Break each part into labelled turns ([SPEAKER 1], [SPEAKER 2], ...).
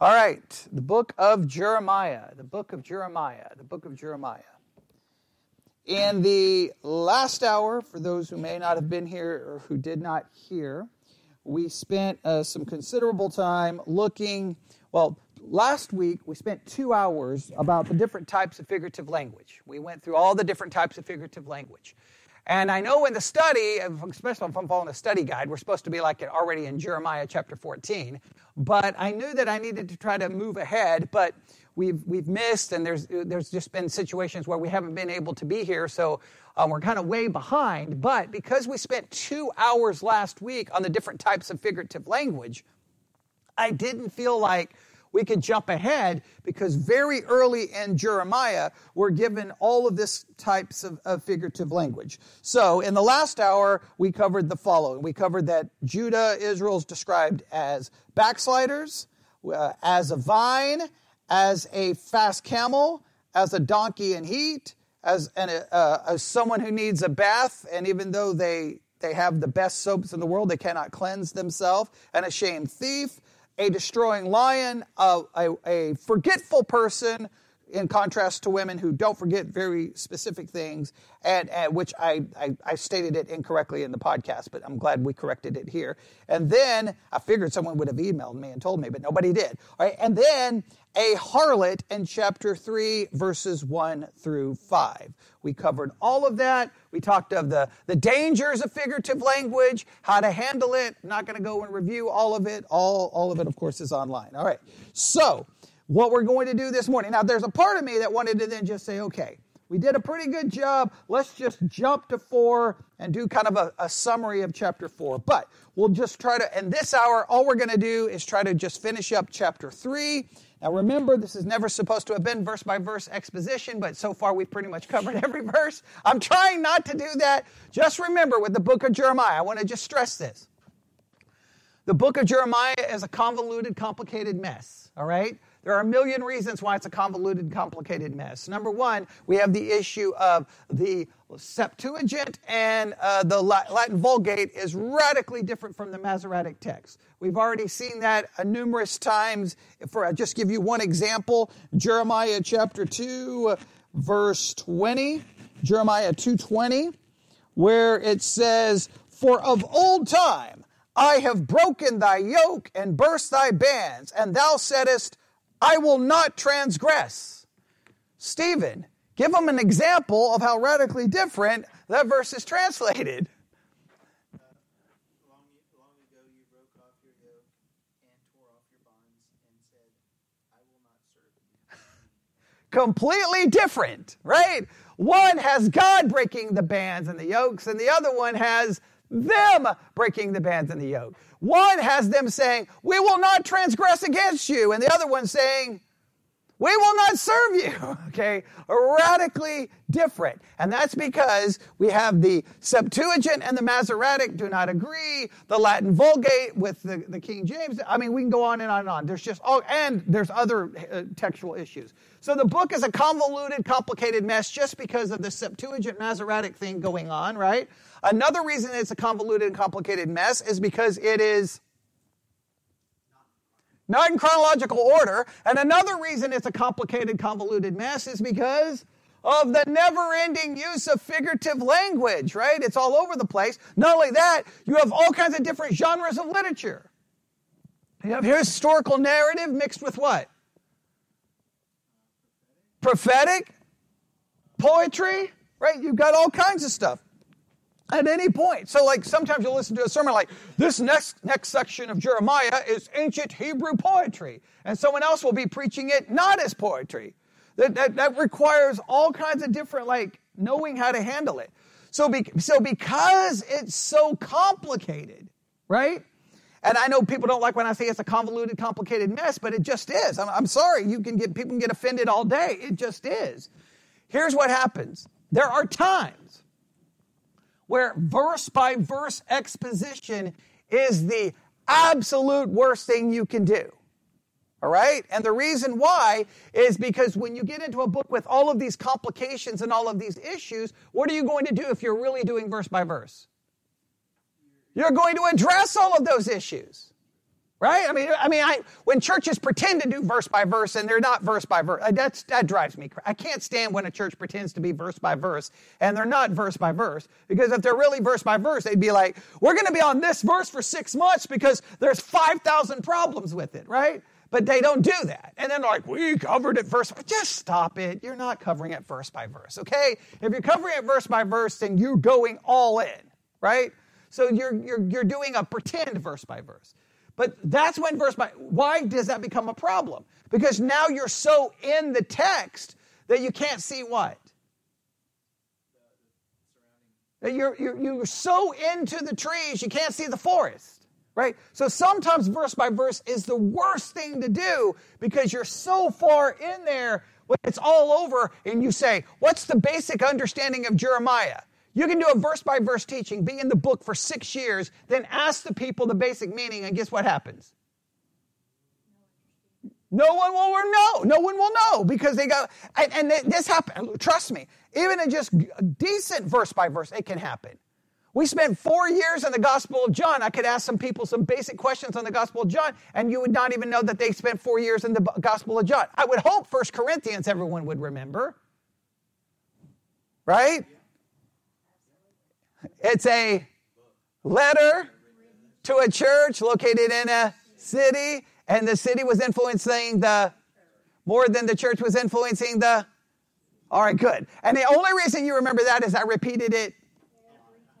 [SPEAKER 1] All right, the book of Jeremiah, the book of Jeremiah, the book of Jeremiah. In the last hour, for those who may not have been here or who did not hear, we spent uh, some considerable time looking. Well, last week we spent two hours about the different types of figurative language. We went through all the different types of figurative language. And I know in the study, especially if I'm following a study guide, we're supposed to be like it already in Jeremiah chapter 14. But I knew that I needed to try to move ahead, but we've, we've missed, and there's, there's just been situations where we haven't been able to be here, so um, we're kind of way behind. But because we spent two hours last week on the different types of figurative language, I didn't feel like we could jump ahead because very early in Jeremiah, we're given all of this types of, of, figurative language. So in the last hour, we covered the following. We covered that Judah, Israel is described as backsliders, uh, as a vine, as a fast camel, as a donkey in heat, as, an, uh, as someone who needs a bath, and even though they they have the best soaps in the world, they cannot cleanse themselves, and a shamed thief, a destroying lion, a, a, a, forgetful person, in contrast to women who don't forget very specific things, and, and which I, I, I, stated it incorrectly in the podcast, but I'm glad we corrected it here. And then I figured someone would have emailed me and told me, but nobody did. All right, and then a harlot in chapter 3, verses 1 through 5. We covered all of that. We talked of the, the dangers of figurative language, how to handle it. I'm not going to go and review all of it. All, all of it, of course, is online. All right. So, what we're going to do this morning. Now, there's a part of me that wanted to then just say, okay, we did a pretty good job. Let's just jump to four and do kind of a, a summary of chapter four. But we'll just try to, in this hour, all we're going to do is try to just finish up chapter three. Now, remember, this is never supposed to have been verse by verse exposition, but so far we've pretty much covered every verse. I'm trying not to do that. Just remember with the book of Jeremiah, I want to just stress this. The book of Jeremiah is a convoluted, complicated mess, all right? There are a million reasons why it's a convoluted, complicated mess. Number one, we have the issue of the Septuagint and uh, the Latin Vulgate is radically different from the Masoretic text. We've already seen that uh, numerous times. For I just give you one example, Jeremiah chapter 2, verse 20, Jeremiah 2:20, where it says, "For of old time I have broken thy yoke and burst thy bands, and thou saidst, I will not transgress. Stephen, give them an example of how radically different that verse is translated. Completely different, right? One has God breaking the bands and the yokes, and the other one has them breaking the bands and the yoke. One has them saying, We will not transgress against you, and the other one saying, we will not serve you. Okay? Radically different. And that's because we have the Septuagint and the Masoretic do not agree, the Latin Vulgate with the, the King James. I mean, we can go on and on and on. There's just, oh, and there's other uh, textual issues. So the book is a convoluted, complicated mess just because of the Septuagint Masoretic thing going on, right? Another reason it's a convoluted and complicated mess is because it is not in chronological order. And another reason it's a complicated, convoluted mess is because of the never ending use of figurative language, right? It's all over the place. Not only that, you have all kinds of different genres of literature. You have historical narrative mixed with what? Prophetic, poetry, right? You've got all kinds of stuff at any point. So, like, sometimes you'll listen to a sermon like, this next, next section of Jeremiah is ancient Hebrew poetry. And someone else will be preaching it not as poetry. That, that, that requires all kinds of different, like, knowing how to handle it. So, be, so because it's so complicated, right? And I know people don't like when I say it's a convoluted, complicated mess, but it just is. I'm, I'm sorry, you can get people can get offended all day. It just is. Here's what happens. There are times where verse by verse exposition is the absolute worst thing you can do. All right? And the reason why is because when you get into a book with all of these complications and all of these issues, what are you going to do if you're really doing verse by verse? You're going to address all of those issues. Right? I mean, I mean, I, when churches pretend to do verse by verse and they're not verse by verse, uh, that's, that drives me. I can't stand when a church pretends to be verse by verse and they're not verse by verse. Because if they're really verse by verse, they'd be like, we're going to be on this verse for six months because there's 5,000 problems with it, right? But they don't do that. And then like, we covered it verse, just stop it. You're not covering it verse by verse, okay? If you're covering it verse by verse, then you're going all in, right? So you're, you're, you're doing a pretend verse by verse. But that's when verse by, why does that become a problem? Because now you're so in the text that you can't see what? That you're, you're, you're so into the trees, you can't see the forest right? So sometimes verse by verse is the worst thing to do because you're so far in there when it's all over and you say, What's the basic understanding of Jeremiah? You can do a verse by verse teaching, be in the book for six years, then ask the people the basic meaning, and guess what happens? No one will know. No one will know because they got, and, and this happened. Trust me, even in just decent verse by verse, it can happen. We spent four years in the Gospel of John. I could ask some people some basic questions on the Gospel of John, and you would not even know that they spent four years in the Gospel of John. I would hope First Corinthians everyone would remember. Right? It's a letter to a church located in a city, and the city was influencing the more than the church was influencing the. All right, good. And the only reason you remember that is I repeated it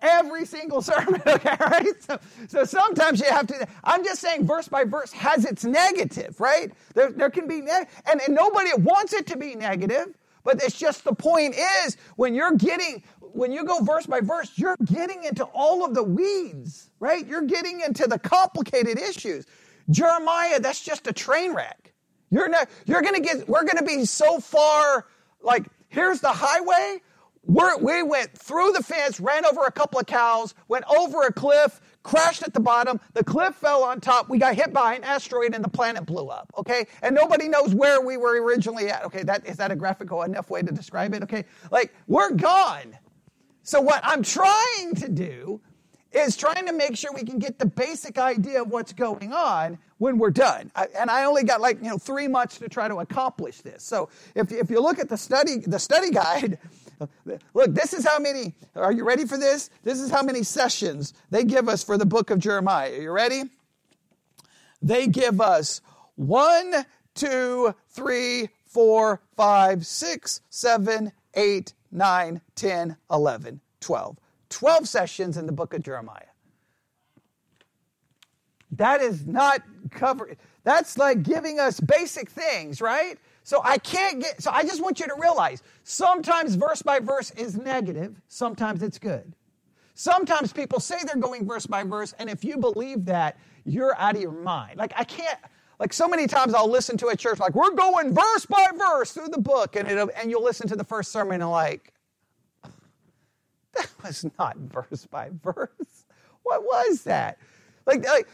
[SPEAKER 1] every single sermon, okay, right? So, so sometimes you have to, I'm just saying verse by verse has its negative, right? There, there can be, and, and nobody wants it to be negative, but it's just the point is when you're getting, when you go verse by verse, you're getting into all of the weeds, right? You're getting into the complicated issues. Jeremiah, that's just a train wreck. You're not, you're gonna get, we're gonna be so far, like, here's the highway, we're, we went through the fence, ran over a couple of cows, went over a cliff, crashed at the bottom. The cliff fell on top. We got hit by an asteroid and the planet blew up. Okay. And nobody knows where we were originally at. Okay. That, is that a graphical enough way to describe it? Okay. Like we're gone. So what I'm trying to do is trying to make sure we can get the basic idea of what's going on when we're done. I, and I only got like, you know, three months to try to accomplish this. So if, if you look at the study, the study guide, Look, this is how many, are you ready for this? This is how many sessions they give us for the book of Jeremiah. Are you ready? They give us one, two, three, four, five, six, seven, eight, nine, ten, eleven, twelve. 12 sessions in the book of Jeremiah. That is not covered. That's like giving us basic things, right? So I can't get, so I just want you to realize sometimes verse by verse is negative, sometimes it's good. Sometimes people say they're going verse by verse, and if you believe that, you're out of your mind. Like I can't, like so many times I'll listen to a church like, we're going verse by verse through the book, and, it and you'll listen to the first sermon and like, that was not verse by verse. What was that? Like, like,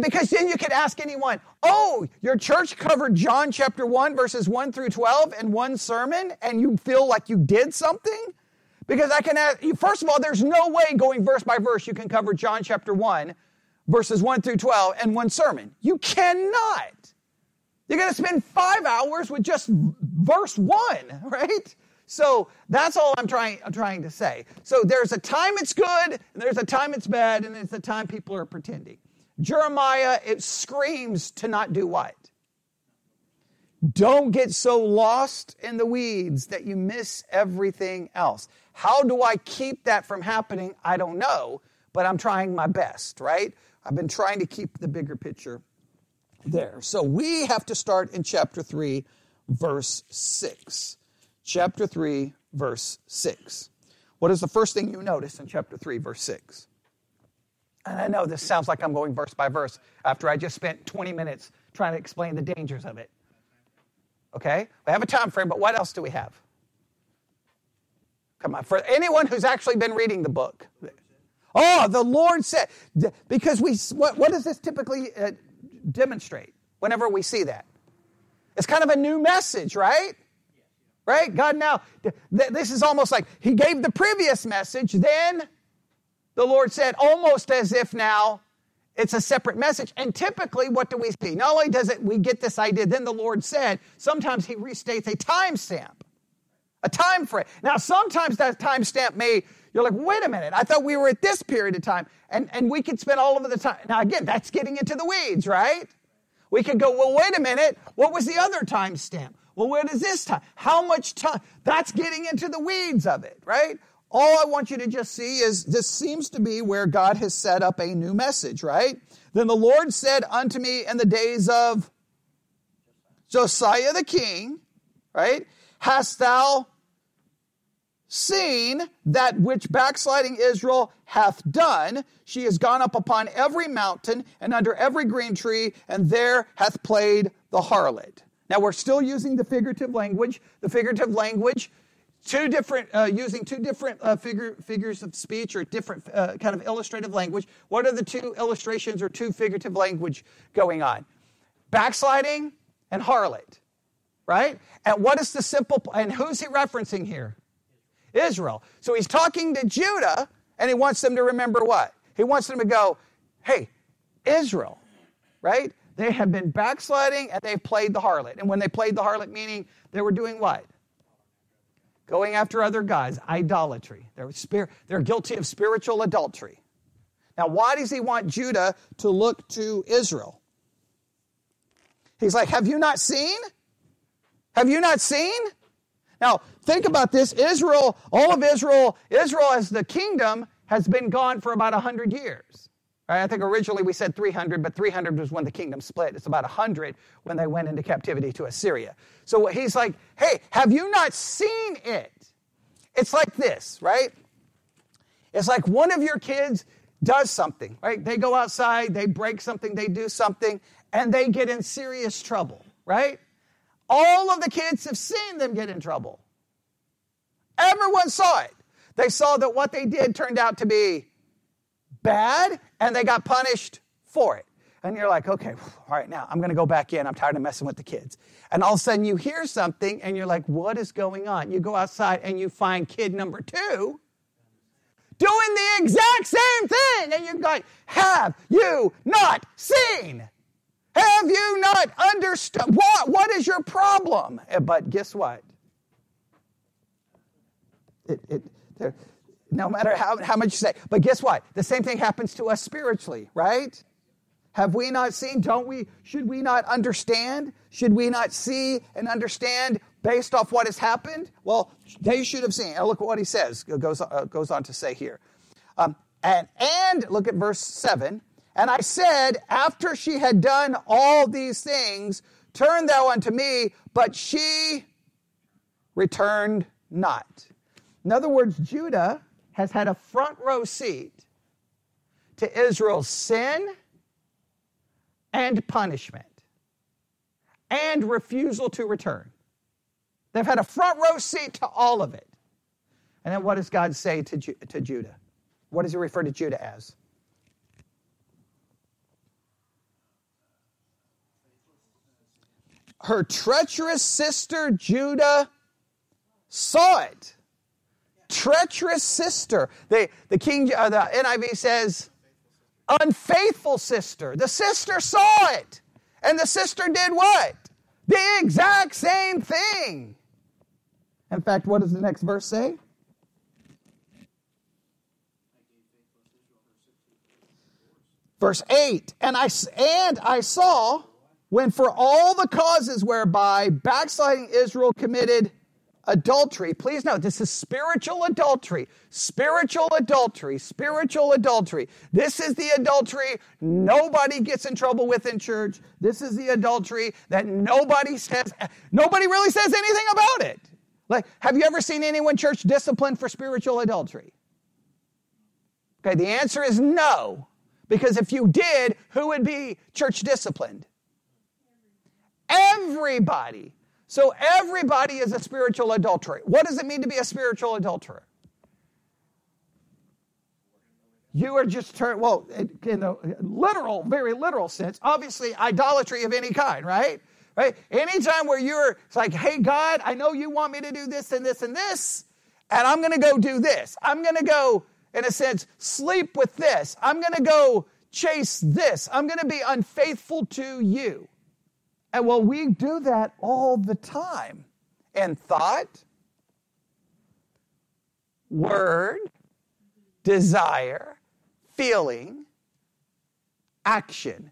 [SPEAKER 1] because then you could ask anyone, oh, your church covered John chapter 1, verses 1 through 12 in one sermon, and you feel like you did something? Because I can ask, first of all, there's no way going verse by verse you can cover John chapter 1, verses 1 through 12 in one sermon. You cannot. You're going to spend five hours with just verse 1, right? So that's all I'm trying, I'm trying to say. So there's a time it's good, and there's a time it's bad, and it's a time people are pretending. Jeremiah, it screams to not do what? Don't get so lost in the weeds that you miss everything else. How do I keep that from happening? I don't know, but I'm trying my best, right? I've been trying to keep the bigger picture there. So we have to start in chapter 3, verse 6 chapter 3, verse 6. What is the first thing you notice in chapter 3, verse 6? And I know this sounds like I'm going verse by verse after I just spent 20 minutes trying to explain the dangers of it. Okay? We have a time frame, but what else do we have? Come on, for anyone who's actually been reading the book. Oh, the Lord said, because we, what, what does this typically uh, demonstrate whenever we see that? It's kind of a new message, right? right? God now, this is almost like He gave the previous message, then the Lord said, almost as if now it's a separate message. And typically, what do we see? Not only does it we get this idea, then the Lord said, sometimes he restates a timestamp, a time frame. Now, sometimes that timestamp may, you're like, wait a minute, I thought we were at this period of time. And, and we could spend all of the time. Now, again, that's getting into the weeds, right? We could go, well, wait a minute, what was the other timestamp? Well, where does this time? How much time? That's getting into the weeds of it, right? All I want you to just see is this seems to be where God has set up a new message, right? Then the Lord said unto me in the days of Josiah the king, right? Hast thou seen that which backsliding Israel hath done? She has gone up upon every mountain and under every green tree, and there hath played the harlot. Now we're still using the figurative language. The figurative language two different uh, using two different uh, figure, figures of speech or different uh, kind of illustrative language what are the two illustrations or two figurative language going on backsliding and harlot right and what is the simple and who's he referencing here israel so he's talking to judah and he wants them to remember what he wants them to go hey israel right they have been backsliding and they've played the harlot and when they played the harlot meaning they were doing what going after other guys, idolatry. They're, they're guilty of spiritual adultery. Now, why does he want Judah to look to Israel? He's like, Have you not seen? Have you not seen? Now, think about this. Israel, all of Israel, Israel as the kingdom has been gone for about 100 years. Right? I think originally we said 300, but 300 was when the kingdom split. It's about 100 when they went into captivity to Assyria. So he's like, hey, have you not seen it? It's like this, right? It's like one of your kids does something, right? They go outside, they break something, they do something, and they get in serious trouble, right? All of the kids have seen them get in trouble. Everyone saw it. They saw that what they did turned out to be bad and they got punished for it. And you're like, okay, all right, now I'm going to go back in. I'm tired of messing with the kids. And all of a sudden you hear something and you're like, what is going on? You go outside and you find kid number two doing the exact same thing. And you're like, have you not seen? Have you not understood? What, what is your problem? Eh, but guess what? It, it, no matter how, how much you say. But guess what? The same thing happens to us spiritually, right? Have we not seen? Don't we? Should we not understand? Should we not see and understand based off what has happened? Well, they should have seen. And look at what he says. Goes, uh, goes on to say here. Um, and, and look at verse 7. And I said, after she had done all these things, turn thou unto me, but she returned not. In other words, Judah has had a front row seat to Israel's sin and punishment and refusal to return. They've had a front row seat to all of it. And then what does God say to, Ju- to Judah? What does he refer to Judah as? Her treacherous sister Judah saw it treacherous sister. The, the King, uh, the NIV says, unfaithful sister. The sister saw it. And the sister did what? The exact same thing. In fact, what does the next verse say? Verse 8, and I, and I saw when for all the causes whereby backsliding Israel committed adultery. Please note, this is spiritual adultery. Spiritual adultery. Spiritual adultery. This is the adultery nobody gets in trouble with in church. This is the adultery that nobody says, nobody really says anything about it. Like, have you ever seen anyone church disciplined for spiritual adultery? Okay, the answer is no. Because if you did, who would be church disciplined? Everybody. So everybody is a spiritual adulterer. What does it mean to be a spiritual adulterer? You are just turned, well, in the literal, very literal sense, obviously idolatry of any kind, right? Right? Anytime where you're, it's like, hey, God, I know you want me to do this and this and this, and I'm going to go do this. I'm going to go, in a sense, sleep with this. I'm going to go chase this. I'm going to be unfaithful to you. And well, we do that all the time in thought, word, desire, feeling, action,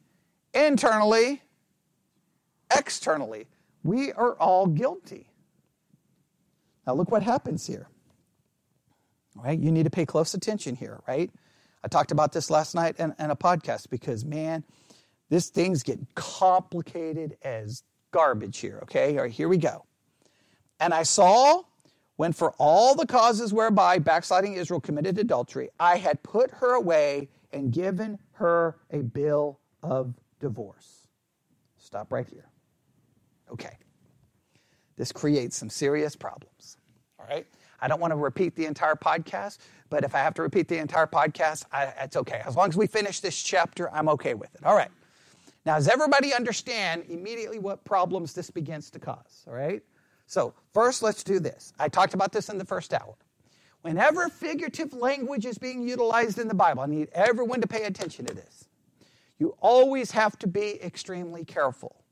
[SPEAKER 1] internally, externally. We are all guilty. Now, look what happens here. Right? You need to pay close attention here, right? I talked about this last night in, in a podcast because, man, this thing's getting complicated as garbage here, okay? All right, here we go. And I saw when for all the causes whereby backsliding Israel committed adultery, I had put her away and given her a bill of divorce. Stop right here. Okay. This creates some serious problems. All right. I don't want to repeat the entire podcast, but if I have to repeat the entire podcast, I, it's okay. As long as we finish this chapter, I'm okay with it. All right. Now, does everybody understand immediately what problems this begins to cause? All right. So, first, let's do this. I talked about this in the first hour. Whenever figurative language is being utilized in the Bible, I need everyone to pay attention to this. You always have to be extremely careful.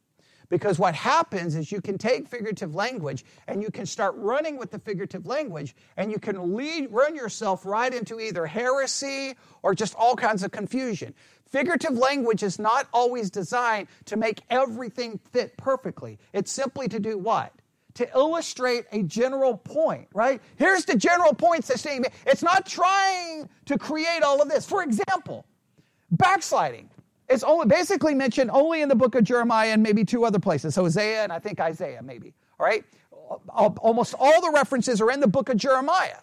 [SPEAKER 1] Because what happens is you can take figurative language and you can start running with the figurative language and you can lead, run yourself right into either heresy or just all kinds of confusion. Figurative language is not always designed to make everything fit perfectly. It's simply to do what? To illustrate a general point, right? Here's the general points that's saying it's not trying to create all of this. For example, backsliding. It's only basically mentioned only in the book of Jeremiah and maybe two other places, Hosea and I think Isaiah, maybe. All right? Almost all the references are in the book of Jeremiah.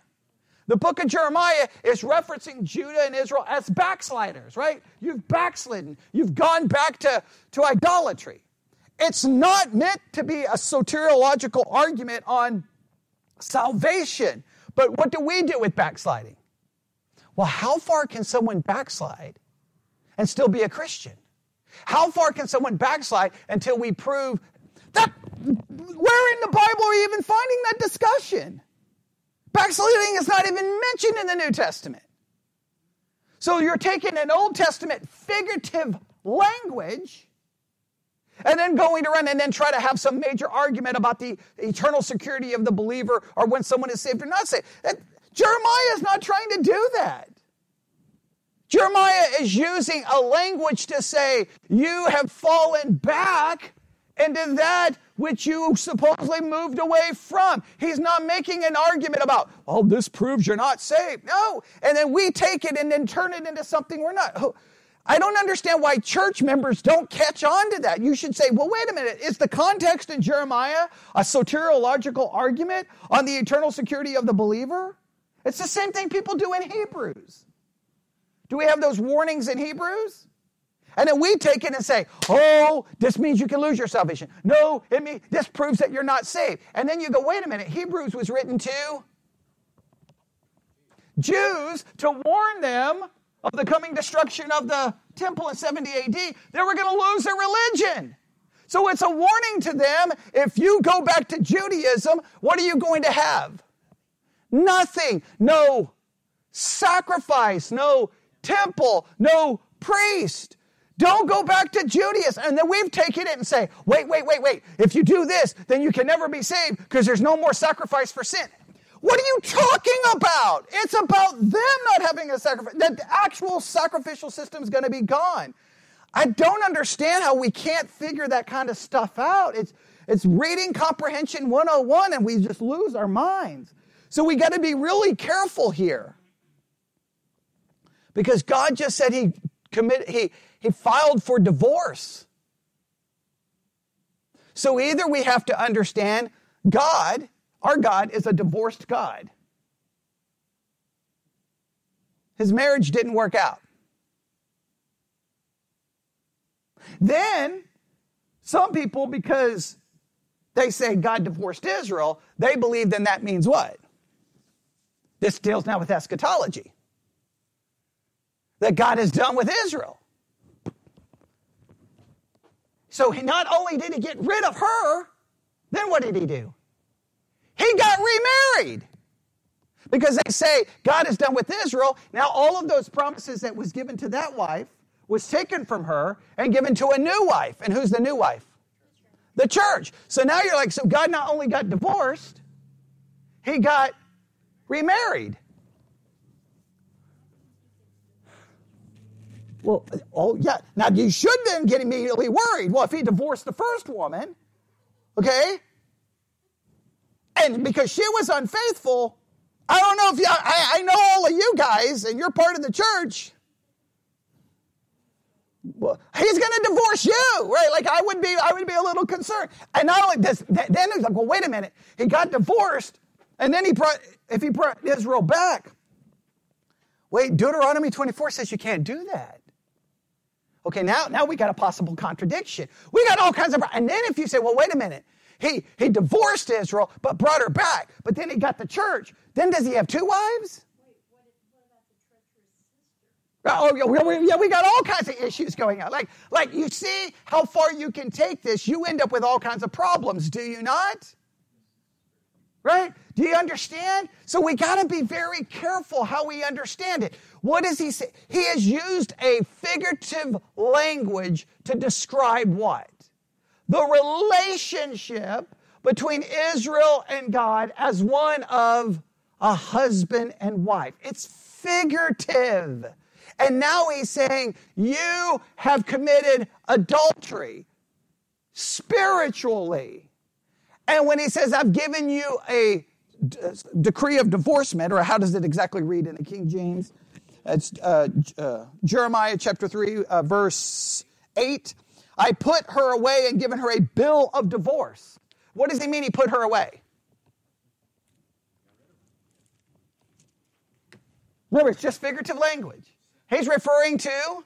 [SPEAKER 1] The book of Jeremiah is referencing Judah and Israel as backsliders, right? You've backslidden. You've gone back to, to idolatry. It's not meant to be a soteriological argument on salvation. But what do we do with backsliding? Well, how far can someone backslide and still be a Christian? How far can someone backslide until we prove that where in the Bible are you even finding that discussion? Backsliding is not even mentioned in the New Testament. So you're taking an Old Testament figurative language and then going around and then try to have some major argument about the eternal security of the believer or when someone is saved or not saved. Jeremiah is not trying to do that. Jeremiah is using a language to say, You have fallen back into that which you supposedly moved away from. He's not making an argument about, well, this proves you're not saved. No. And then we take it and then turn it into something we're not. Oh, I don't understand why church members don't catch on to that. You should say, well, wait a minute. Is the context in Jeremiah a soteriological argument on the eternal security of the believer? It's the same thing people do in Hebrews. Do we have those warnings in Hebrews? And then we take it and say, oh, this means you can lose your salvation. No, it means this proves that you're not saved. And then you go, wait a minute, Hebrews was written to Jews to warn them of the coming destruction of the temple in 70 AD. They were going to lose their religion. So it's a warning to them. If you go back to Judaism, what are you going to have? Nothing. No sacrifice, no temple, no priest. Don't go back to Judaism. And then we've taken it and say, wait, wait, wait, wait. If you do this, then you can never be saved because there's no more sacrifice for sin. What are you talking about? It's about them not having a sacrifice. The actual sacrificial system is going to be gone. I don't understand how we can't figure that kind of stuff out. It's, it's reading comprehension 101 and we just lose our minds. So we got to be really careful here. Because God just said he committed, he, he filed for divorce. So either we have to understand God, our God, is a divorced God. His marriage didn't work out. Then, some people, because they say God divorced Israel, they believe then that means what? This deals now with eschatology that God has done with Israel. So not only did he get rid of her, then what did he do? He got remarried. Because they say God is done with Israel. Now all of those promises that was given to that wife was taken from her and given to a new wife. And who's the new wife? The church. So now you're like, so God not only got divorced, he got remarried. Well, oh, yeah. Now you should then get immediately worried. Well, if he divorced the first woman, okay, and because she was unfaithful, I don't know if you, I, I know all of you guys, and you're part of the church. Well, he's going to divorce you, right? Like I would be, I would be a little concerned. And not only this, then he's like, well, wait a minute. He got divorced, and then he brought, if he brought Israel back, wait, Deuteronomy 24 says you can't do that. Okay, now, now we got a possible contradiction. We got all kinds of, and then if you say, well, wait a minute, he, he divorced Israel, but brought her back, but then he got the church, then does he have two wives? Oh, yeah, we, yeah, we got all kinds of issues going on. Like, like you see how far you can take this, you end up with all kinds of problems, do you not? Right? Do you understand? So we got to be very careful how we understand it. What does he say? He has used a figurative language to describe what? The relationship between Israel and God as one of a husband and wife. It's figurative. And now he's saying, You have committed adultery spiritually. And when he says, I've given you a d- decree of divorcement, or how does it exactly read in the King James? It's uh, uh, Jeremiah chapter 3, uh, verse 8. I put her away and given her a bill of divorce. What does he mean he put her away? Remember, it's just figurative language. He's referring to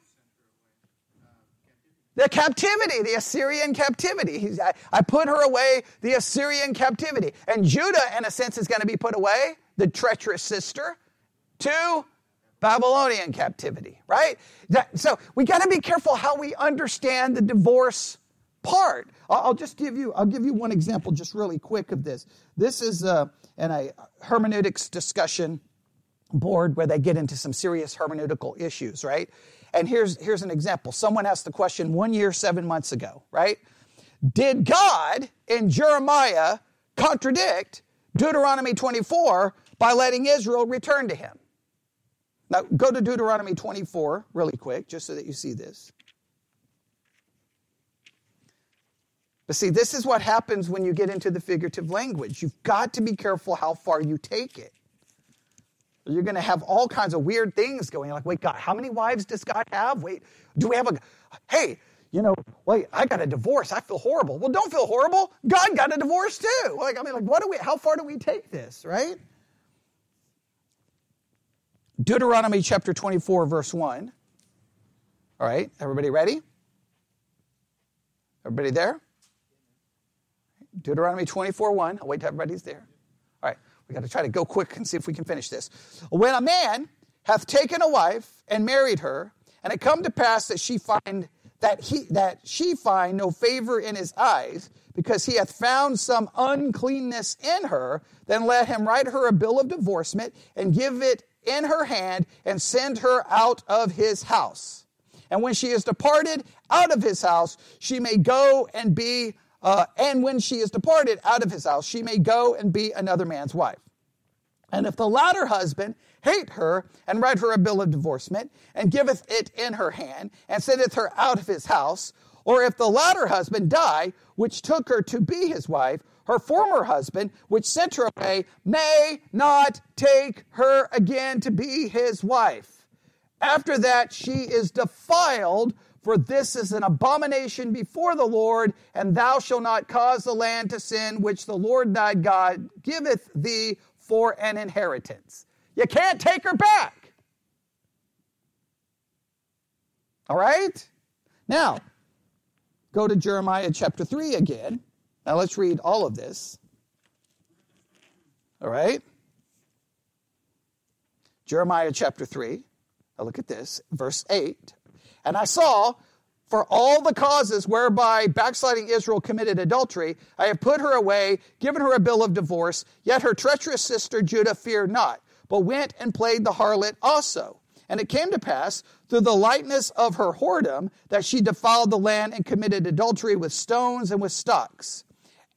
[SPEAKER 1] the captivity, the Assyrian captivity. I, I put her away, the Assyrian captivity. And Judah, in a sense, is going to be put away, the treacherous sister, to Babylonian captivity, right? That, so we got to be careful how we understand the divorce part. I'll, just give you, I'll give you one example just really quick of this. This is uh, in a hermeneutics discussion board where they get into some serious hermeneutical issues, right? And here's, here's an example. Someone asked the question one year, seven months ago, right? Did God in Jeremiah contradict Deuteronomy 24 by letting Israel return to him? Now, go to Deuteronomy 24 really quick, just so that you see this. But see, this is what happens when you get into the figurative language. You've got to be careful how far you take it. You're going to have all kinds of weird things going. Like, wait, God, how many wives does God have? Wait, do we have a, hey, you know, wait, I got a divorce. I feel horrible. Well, don't feel horrible. God got a divorce too. Like, I mean, like, what do we, how far do we take this, right? Deuteronomy chapter 24, verse 1. All right, everybody ready? Everybody there? Deuteronomy 24, 1. I'll wait till everybody's there. We got to try to go quick and see if we can finish this. When a man hath taken a wife and married her, and it come to pass that she find that he that she find no favor in his eyes, because he hath found some uncleanness in her, then let him write her a bill of divorcement and give it in her hand and send her out of his house. And when she is departed out of his house, she may go and be uh, and when she is departed out of his house, she may go and be another man's wife. And if the latter husband hate her and write her a bill of divorcement and giveth it in her hand and sendeth her out of his house, or if the latter husband die, which took her to be his wife, her former husband, which sent her away, may not take her again to be his wife. After that, she is defiled for this is an abomination before the Lord, and thou shalt not cause the land to sin which the Lord thy God giveth thee for an inheritance. You can't take her back. All right? Now, go to Jeremiah chapter 3 again. Now let's read all of this. All right? Jeremiah chapter 3. Now look at this, verse 8. And I saw for all the causes whereby backsliding Israel committed adultery, I have put her away, given her a bill of divorce, yet her treacherous sister Judah feared not, but went and played the harlot also. And it came to pass, through the lightness of her whoredom that she defiled the land and committed adultery with stones and with stocks.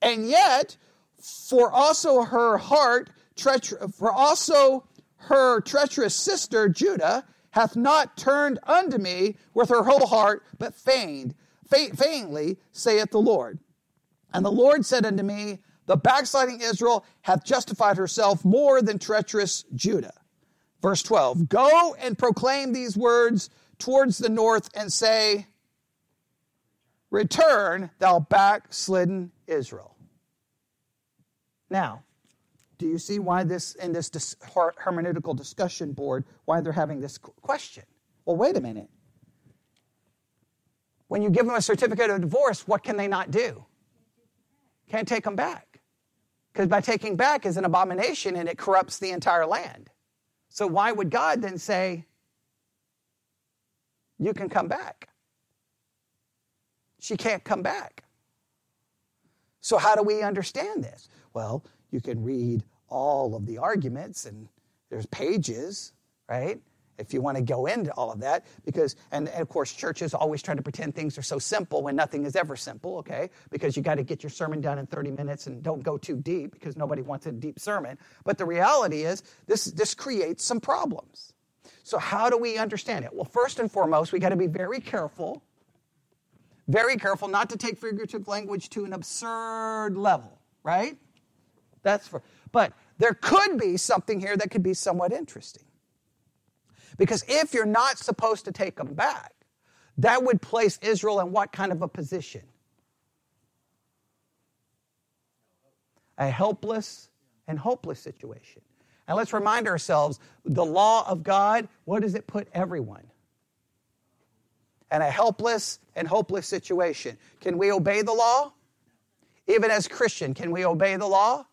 [SPEAKER 1] And yet, for also her heart, treacher- for also her treacherous sister Judah hath not turned unto me with her whole heart, but feigned, feignedly, saith the Lord. And the Lord said unto me, The backsliding Israel hath justified herself more than treacherous Judah. Verse 12 Go and proclaim these words towards the north and say, Return, thou backslidden Israel. Now, do you see why this, in this dis- hermeneutical discussion board, why they're having this question? Well, wait a minute. When you give them a certificate of divorce, what can they not do? Can't take them back. Because by taking back is an abomination and it corrupts the entire land. So why would God then say, you can come back? She can't come back. So, how do we understand this? Well, you can read all of the arguments, and there's pages, right? If you want to go into all of that, because, and, and of course, churches always try to pretend things are so simple when nothing is ever simple, okay? Because you got to get your sermon done in 30 minutes and don't go too deep because nobody wants a deep sermon. But the reality is, this, this creates some problems. So, how do we understand it? Well, first and foremost, we got to be very careful, very careful not to take figurative language to an absurd level, right? That's for, but there could be something here that could be somewhat interesting. Because if you're not supposed to take them back, that would place Israel in what kind of a position? A helpless and hopeless situation. And let's remind ourselves the law of God, what does it put everyone? In a helpless and hopeless situation. Can we obey the law? Even as Christian, can we obey the law?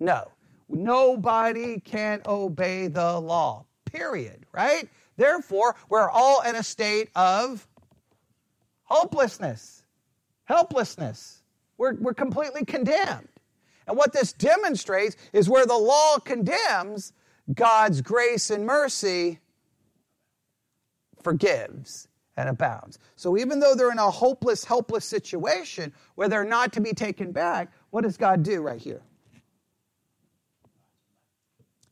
[SPEAKER 1] No. Nobody can obey the law period, right? Therefore, we're all in a state of hopelessness, helplessness. We're, we're completely condemned. And what this demonstrates is where the law condemns, God's grace and mercy forgives and abounds. So even though they're in a hopeless, helpless situation where they're not to be taken back, what does God do right here?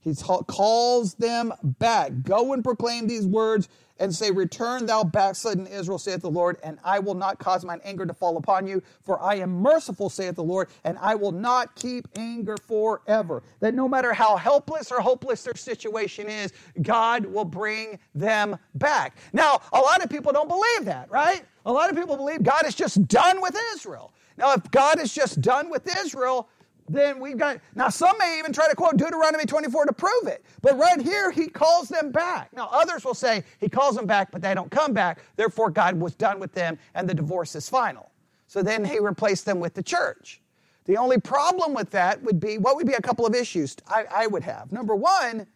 [SPEAKER 1] He calls them back. Go and proclaim these words and say, Return, thou backslidden Israel, saith the Lord, and I will not cause mine anger to fall upon you, for I am merciful, saith the Lord, and I will not keep anger forever. That no matter how helpless or hopeless their situation is, God will bring them back. Now, a lot of people don't believe that, right? A lot of people believe God is just done with Israel. Now, if God is just done with Israel, then we've got, now some may even try to quote Deuteronomy 24 to prove it. But right here, he calls them back. Now others will say he calls them back, but they don't come back. Therefore, God was done with them and the divorce is final. So then he replaced them with the church. The only problem with that would be, what would be a couple of issues I, I would have? Number one,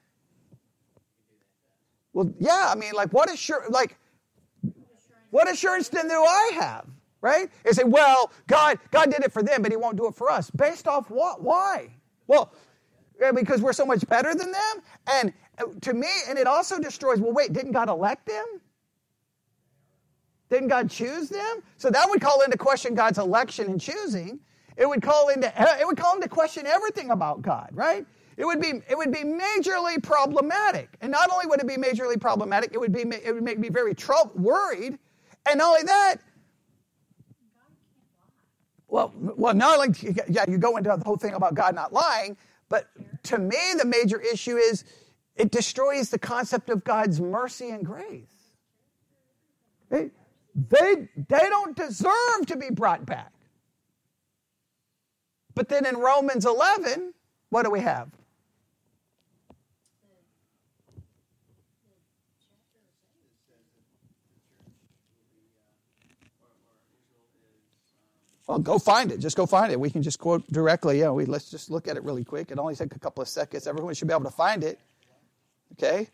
[SPEAKER 1] well, yeah, I mean, like, what assurance, like, what assurance then do I have? Right? They say, well, God, God did it for them, but he won't do it for us. Based off what? Why? Well, because we're so much better than them. And uh, to me, and it also destroys, well, wait, didn't God elect them? Didn't God choose them? So that would call into question God's election and choosing. It would call into it would call into question everything about God, right? It would be it would be majorly problematic. And not only would it be majorly problematic, it would be it would make me very troubled, worried. And not only that, well, well, not like yeah, you go into the whole thing about God not lying, but to me, the major issue is it destroys the concept of God's mercy and grace. They, they, they don't deserve to be brought back. But then in Romans 11, what do we have? Well, go find it. Just go find it. We can just quote directly. Yeah, we, let's just look at it really quick. It only take a couple of seconds. Everyone should be able to find it. Okay?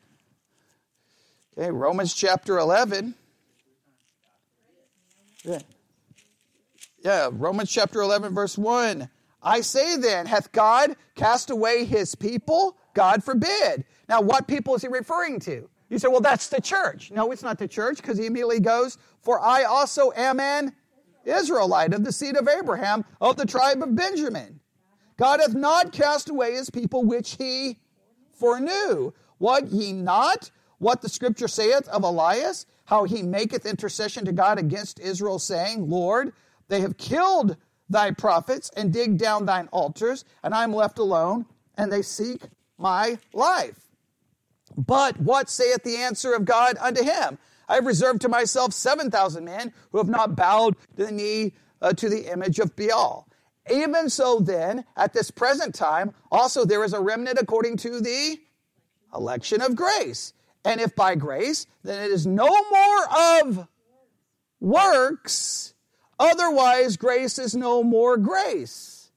[SPEAKER 1] Okay, Romans chapter 11. Yeah. Yeah, Romans chapter 11, verse 1. I say then, hath God cast away his people? God forbid. Now, what people is he referring to? You say, well, that's the church. No, it's not the church because he immediately goes, For I also am an Israelite of the seed of Abraham of the tribe of Benjamin. God hath not cast away his people which he foreknew. What ye not? What the scripture saith of Elias, how he maketh intercession to God against Israel, saying, Lord, they have killed thy prophets and dig down thine altars, and I am left alone, and they seek my life. But what saith the answer of God unto him? I have reserved to myself 7,000 men who have not bowed the knee uh, to the image of Baal. Even so, then, at this present time, also there is a remnant according to the election of grace. And if by grace, then it is no more of works. Otherwise, grace is no more grace.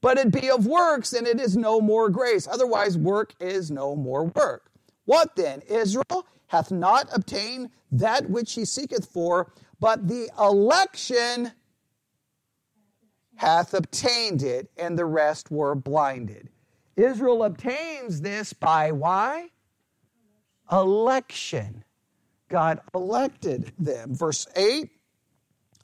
[SPEAKER 1] But it be of works, then it is no more grace. Otherwise, work is no more work. What then? Israel hath not obtained that which he seeketh for, but the election hath obtained it, and the rest were blinded. Israel obtains this by why? Election. God elected them. Verse 8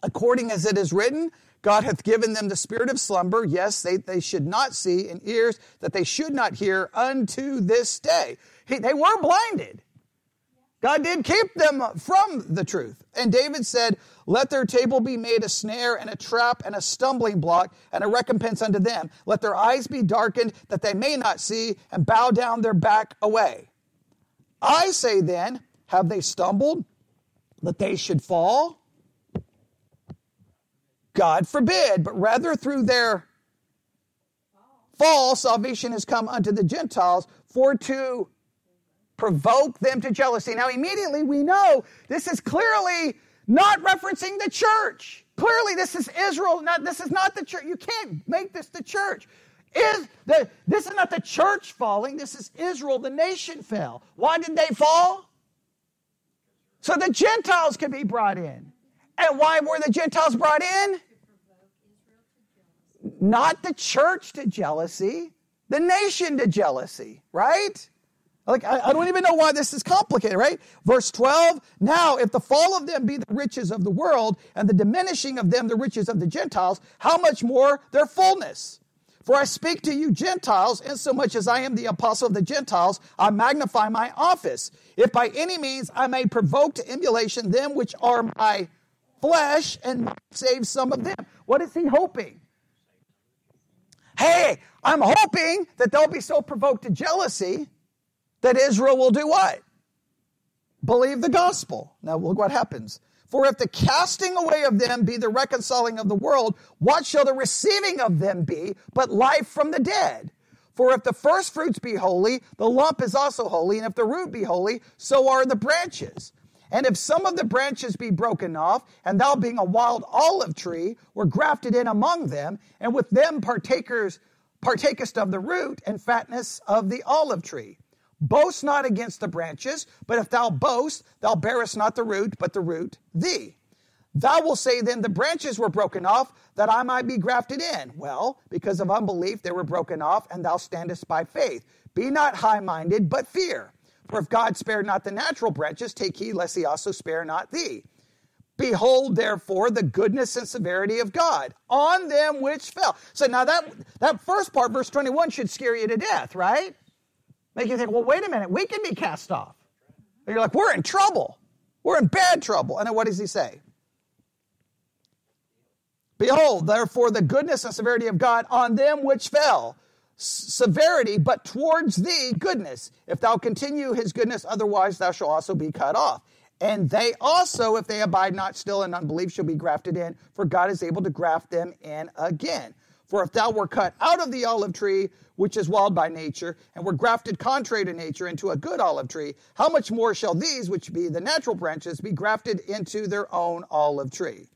[SPEAKER 1] According as it is written, God hath given them the spirit of slumber. Yes, they, they should not see, and ears that they should not hear unto this day. He, they were blinded. God did keep them from the truth. And David said, Let their table be made a snare and a trap and a stumbling block and a recompense unto them. Let their eyes be darkened that they may not see and bow down their back away. I say then, have they stumbled that they should fall? God forbid, but rather through their fall, salvation has come unto the Gentiles for to provoke them to jealousy. Now, immediately we know this is clearly not referencing the church. Clearly, this is Israel. Not, this is not the church. You can't make this the church. Is the, this is not the church falling. This is Israel. The nation fell. Why did they fall? So the Gentiles could be brought in. And why were the Gentiles brought in? Not the church to jealousy, the nation to jealousy, right? Like, I, I, don't even know why this is complicated, right? Verse 12, now if the fall of them be the riches of the world, and the diminishing of them the riches of the Gentiles, how much more their fullness? For I speak to you Gentiles, insomuch as I am the apostle of the Gentiles, I magnify my office. If by any means I may provoke to emulation them which are my flesh, and save some of them. What is he hoping? Hey, I'm hoping that they'll be so provoked to jealousy that Israel will do what? Believe the gospel. Now look what happens. For if the casting away of them be the reconciling of the world, what shall the receiving of them be but life from the dead? For if the first fruits be holy, the lump is also holy, and if the root be holy, so are the branches. And if some of the branches be broken off, and thou being a wild olive tree, were grafted in among them, and with them partakers partakest of the root and fatness of the olive tree. Boast not against the branches, but if thou boast, thou bearest not the root, but the root thee. Thou wilt say then, the branches were broken off, that I might be grafted in. Well, because of unbelief they were broken off, and thou standest by faith. Be not high minded, but fear. For if God spared not the natural branches, take heed lest he also spare not thee. Behold, therefore, the goodness and severity of God on them which fell. So now that, that first part, verse 21, should scare you to death, right? Make you think, well, wait a minute, we can be cast off. And you're like, we're in trouble. We're in bad trouble. And then what does he say? Behold, therefore, the goodness and severity of God on them which fell. severity, but towards thee, goodness. If thou continue his goodness, otherwise thou shalt also be cut off. And they also, if they abide not still in unbelief, shall be grafted in, for God is able to graft them in again. For if thou were cut out of the olive tree, which is wild by nature, and were grafted contrary to nature into a good olive tree, how much more shall these, which be the natural branches, be grafted into their own olive tree?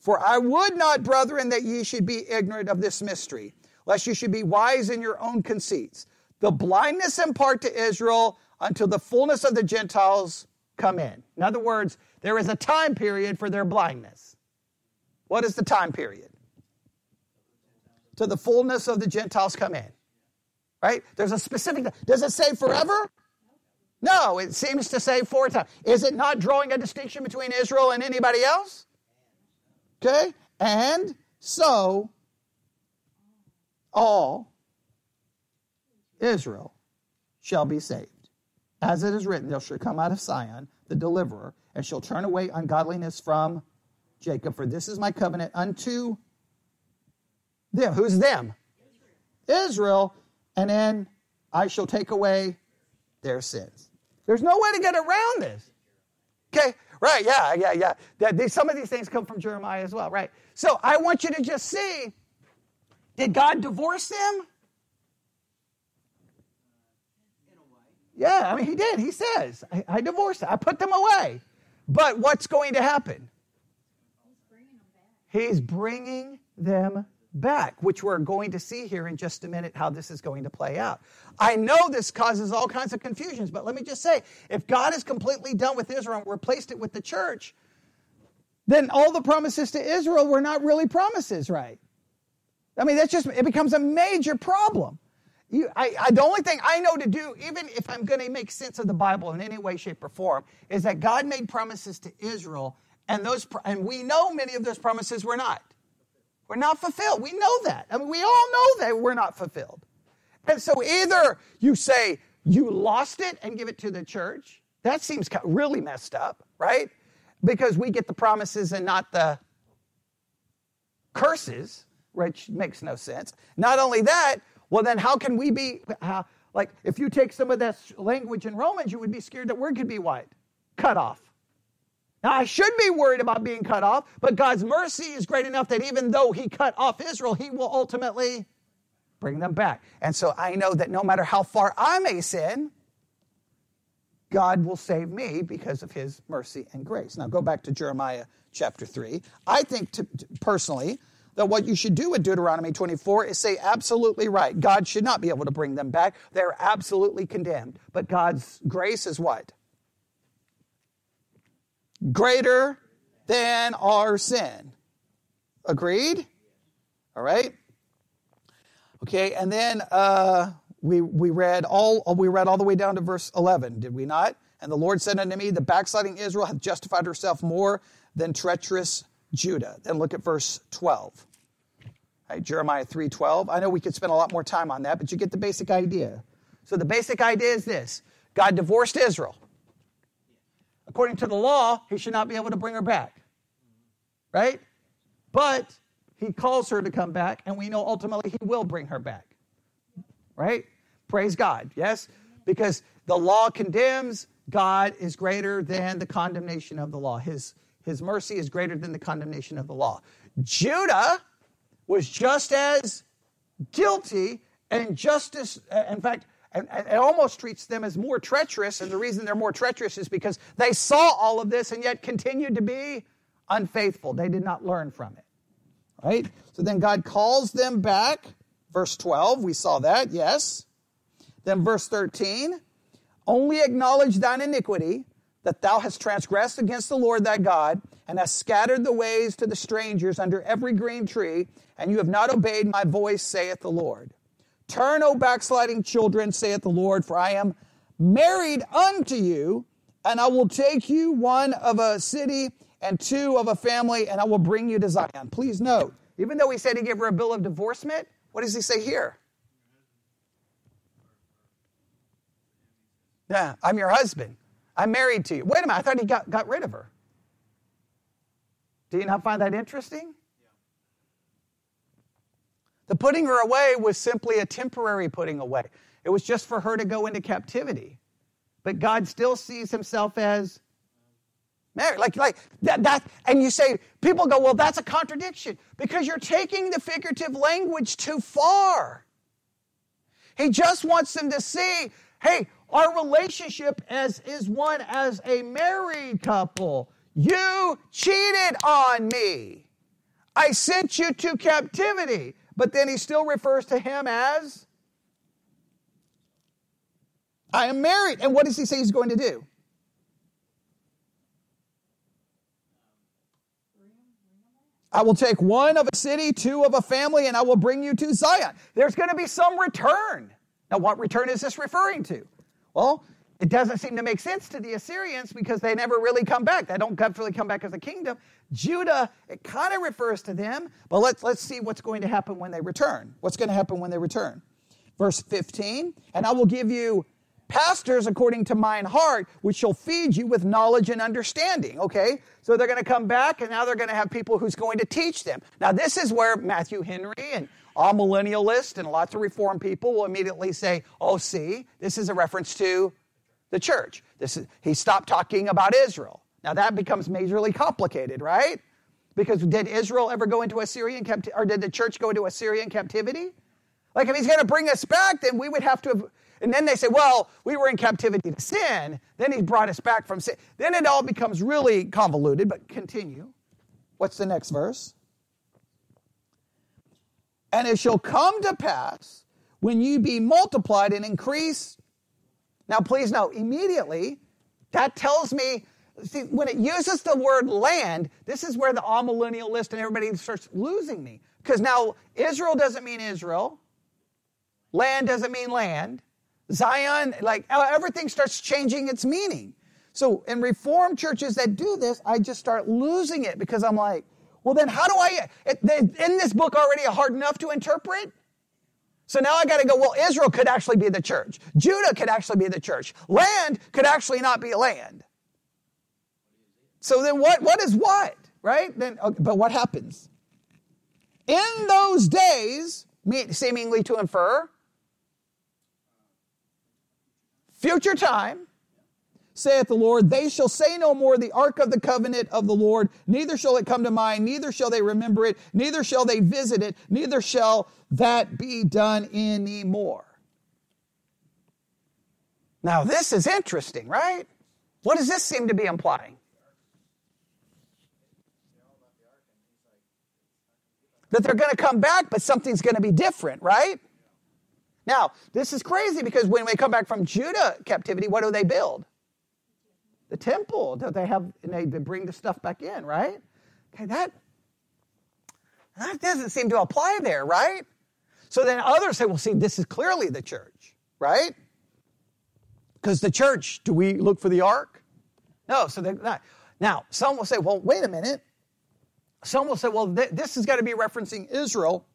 [SPEAKER 1] For I would not, brethren, that ye should be ignorant of this mystery, lest you should be wise in your own conceits. The blindness in part to Israel until the fullness of the Gentiles come in. In other words, there is a time period for their blindness. What is the time period? To the fullness of the Gentiles come in right? There's a specific, does it say forever? No, it seems to say four times. Is it not drawing a distinction between Israel and anybody else? Okay? And so all Israel shall be saved. As it is written, there shall come out of Sion the deliverer, and shall turn away ungodliness from Jacob. For this is my covenant unto them. Who's them? Israel. And then I shall take away their sins. There's no way to get around this. Okay, right, yeah, yeah, yeah. That, these, some of these things come from Jeremiah as well, right? So I want you to just see did God divorce them? Yeah, I mean, he did. He says, I, I divorced them. I put them away. But what's going to happen? He's bringing them back, which we're going to see here in just a minute how this is going to play out. I know this causes all kinds of confusions, but let me just say if God is completely done with Israel and replaced it with the church, then all the promises to Israel were not really promises, right? I mean, that's just, it becomes a major problem. You, I, I, the only thing I know to do, even if I'm going to make sense of the Bible in any way, shape, or form, is that God made promises to Israel, and those, and we know many of those promises were not. We're not fulfilled. We know that. I mean, we all know that we're not fulfilled. And so either you say you lost it and give it to the church. That seems really messed up, right? Because we get the promises and not the curses, which makes no sense. Not only that, well, then how can we be, how, like, if you take some of that language in Romans, you would be scared that word could be what? Cut off. Now, I should be worried about being cut off, but God's mercy is great enough that even though He cut off Israel, He will ultimately bring them back. And so I know that no matter how far I may sin, God will save me because of His mercy and grace. Now, go back to Jeremiah chapter 3. I think, to, personally, that what you should do with Deuteronomy 24 is say absolutely right. God should not be able to bring them back. They're absolutely condemned. But God's grace is what? Greater than our sin. Agreed? All right? Okay, and then uh, we, we read all we read all the way down to verse 11, did we not? And the Lord said unto me, The backsliding Israel hath justified herself more than treacherous Judah. Then look at verse 12. Right, Jeremiah 3:12. I know we could spend a lot more time on that, but you get the basic idea. So the basic idea is this. God divorced Israel. According to the law, he should not be able to bring her back. Right? But he calls her to come back, and we know ultimately he will bring her back. Right? Praise God. Yes? Because the law condemns, God is greater than the condemnation of the law. His his mercy is greater than the condemnation of the law. Judah was just as guilty and just as, in fact, and, and it almost treats them as more treacherous. And the reason they're more treacherous is because they saw all of this and yet continued to be unfaithful. They did not learn from it. Right? So then God calls them back. Verse 12, we saw that, yes. Then verse 13, only acknowledge thine iniquity that thou hast transgressed against the Lord thy God, and hast scattered the ways to the strangers under every green tree, and you have not obeyed my voice, saith the Lord. Turn, O backsliding children, saith the Lord, for I am married unto you, and I will take you one of a city and two of a family, and I will bring you to Zion. Please note, even though he said he gave her a bill of divorcement, what does he say here? Yeah, I'm your husband. I'm married to you. Wait a minute, I thought he got, got rid of her. Do you not find that interesting? The putting her away was simply a temporary putting away. It was just for her to go into captivity. But God still sees himself as married. Like, like that, that, and you say, people go, well, that's a contradiction because you're taking the figurative language too far. He just wants them to see, hey, our relationship as is one as a married couple. You cheated on me. I sent you to captivity. But then he still refers to him as I am married. And what does he say he's going to do? I will take one of a city, two of a family, and I will bring you to Zion. There's going to be some return. Now, what return is this referring to? Well, it doesn't seem to make sense to the Assyrians because they never really come back. They don't really come back as a kingdom. Judah, it kind of refers to them, but let's, let's see what's going to happen when they return. What's going to happen when they return? Verse 15, and I will give you pastors according to mine heart, which shall feed you with knowledge and understanding. Okay? So they're going to come back and now they're going to have people who's going to teach them. Now, this is where Matthew Henry and amillennialists and lots of reform people will immediately say, oh, see, this is a reference to the church. This is, he stopped talking about Israel. Now that becomes majorly complicated, right? Because did Israel ever go into Assyrian captivity, or did the church go into Assyrian captivity? Like if he's going to bring us back, then we would have to have, and then they say, well, we were in captivity to sin. Then he brought us back from sin. Then it all becomes really convoluted, but continue. What's the next verse? And it shall come to pass when you be multiplied and increase. Now, please note, immediately, that tells me, see, when it uses the word land, this is where the amillennialist and everybody starts losing me. Because now Israel doesn't mean Israel, land doesn't mean land. Zion, like everything starts changing its meaning. So in Reformed churches that do this, I just start losing it because I'm like, well, then how do I, in this book already hard enough to interpret? So now I got to go, well, Israel could actually be the church. Judah could actually be the church. Land could actually not be land. So then what, what is what, right? Then, okay, but what happens? In those days, seemingly to infer, future time, saith the Lord, they shall say no more the ark of the covenant of the Lord, neither shall it come to mind, neither shall they remember it, neither shall they visit it, neither shall that be done anymore. Now, this is interesting, right? What does this seem to be implying? That they're going to come back, but something's going to be different, right? Now, this is crazy because when they come back from Judah captivity, what do they build? The temple that they have, and they, bring the stuff back in, right? Okay, that, that doesn't seem to apply there, right? So then others say, well, see, this is clearly the church, right? Because the church, do we look for the ark? No, so they're not. Now, some will say, well, wait a minute. Some will say, well, th- this has got to be referencing Israel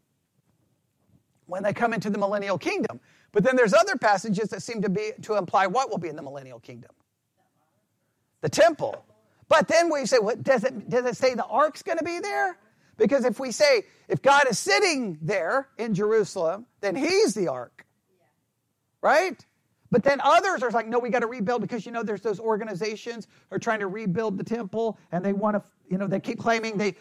[SPEAKER 1] when they come into the millennial kingdom. But then there's other passages that seem to be to imply what will be in the millennial kingdom the temple. But then we say, what, does, it, does it say the ark's going to be there? Because if we say, if God is sitting there in Jerusalem, then he's the ark. Right? But then others are like, no, we got to rebuild because, you know, there's those organizations who are trying to rebuild the temple and they want to, you know, they keep claiming they,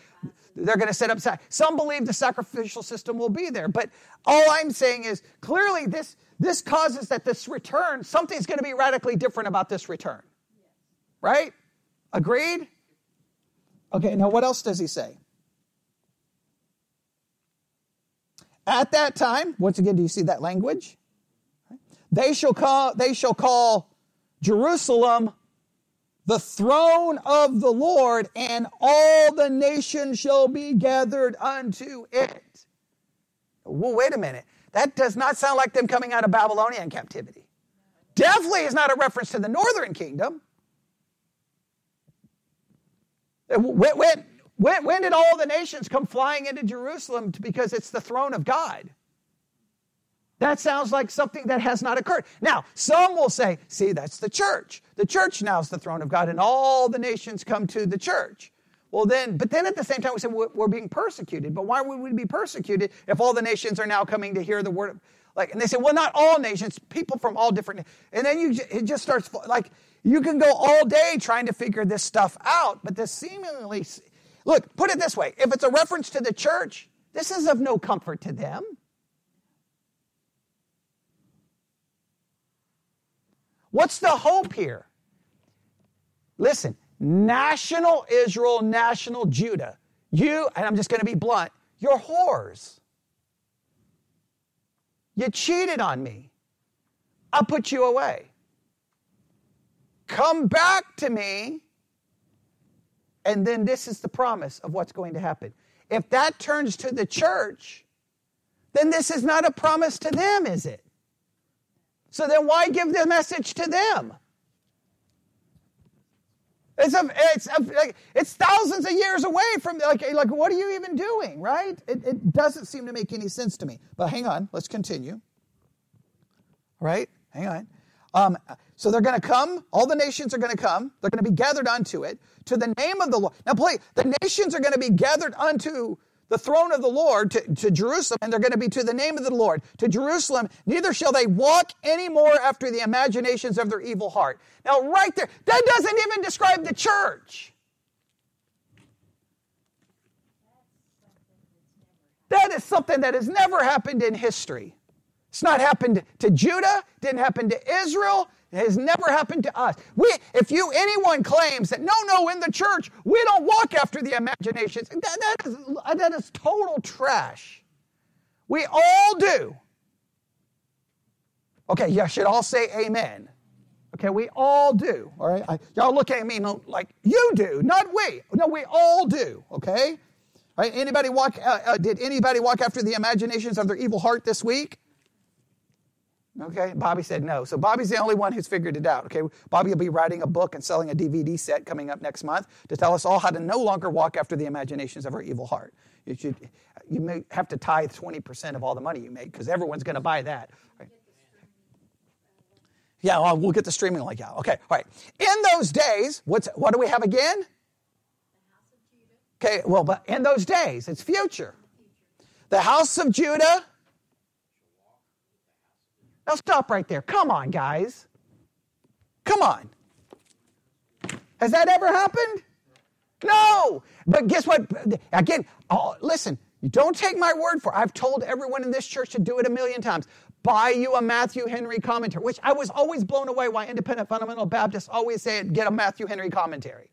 [SPEAKER 1] they're going to set up. Some believe the sacrificial system will be there. But all I'm saying is clearly this, this causes that this return, something's going to be radically different about this return. Right? Agreed? Okay, now what else does he say? At that time, once again, do you see that language? They shall call, they shall call Jerusalem the throne of the Lord, and all the nations shall be gathered unto it. Well, wait a minute. That does not sound like them coming out of Babylonian captivity. Definitely is not a reference to the northern kingdom. When, when, when, did all the nations come flying into Jerusalem because it's the throne of God? That sounds like something that has not occurred. Now, some will say, see, that's the church. The church now is the throne of God, and all the nations come to the church. Well, then, but then at the same time, we say we're being persecuted. But why would we be persecuted if all the nations are now coming to hear the word? Like, and they say, well, not all nations, people from all different. And then you, it just starts like you can go all day trying to figure this stuff out, but this seemingly, look, put it this way if it's a reference to the church, this is of no comfort to them. What's the hope here? Listen, national Israel, national Judah. You, and I'm just going to be blunt, you're whores. You cheated on me. I'll put you away. Come back to me. And then this is the promise of what's going to happen. If that turns to the church, then this is not a promise to them, is it? So then why give the message to them? It's a, it's a, like, it's thousands of years away from like like what are you even doing, right? It, it doesn't seem to make any sense to me. But hang on, let's continue. Right? Hang on. Um, so they're going to come. All the nations are going to come. They're going to be gathered unto it to the name of the Lord. Now, play. The nations are going to be gathered unto the throne of the Lord to, to, Jerusalem, and they're going to be to the name of the Lord, to Jerusalem, neither shall they walk any more after the imaginations of their evil heart. Now, right there, that doesn't even describe the church. That is something that has never happened in history. It's not happened to Judah, didn't happen to Israel, it has never happened to us. We, if you anyone claims that no, no, in the church we don't walk after the imaginations, that, that, is, that is total trash. We all do. Okay, you should all say amen. Okay, we all do. All right, I, y'all look at me like you do, not we. No, we all do. Okay, all right. Anybody walk? Uh, uh, did anybody walk after the imaginations of their evil heart this week? Okay, Bobby said no. So Bobby's the only one who's figured it out. Okay, Bobby will be writing a book and selling a DVD set coming up next month to tell us all how to no longer walk after the imaginations of our evil heart. You should, you may have to tithe 20% of all the money you make because everyone's going to buy that. Right? Yeah, well, we'll get the streaming like out. Okay, all right. In those days, what's what do we have again? Okay, well, but in those days, it's future. The house of Judah now stop right there. Come on, guys. Come on. Has that ever happened? No. But guess what? Again, oh, listen, you don't take my word for it. I've told everyone in this church to do it a million times. Buy you a Matthew Henry commentary, which I was always blown away why independent fundamental Baptists always say get a Matthew Henry commentary.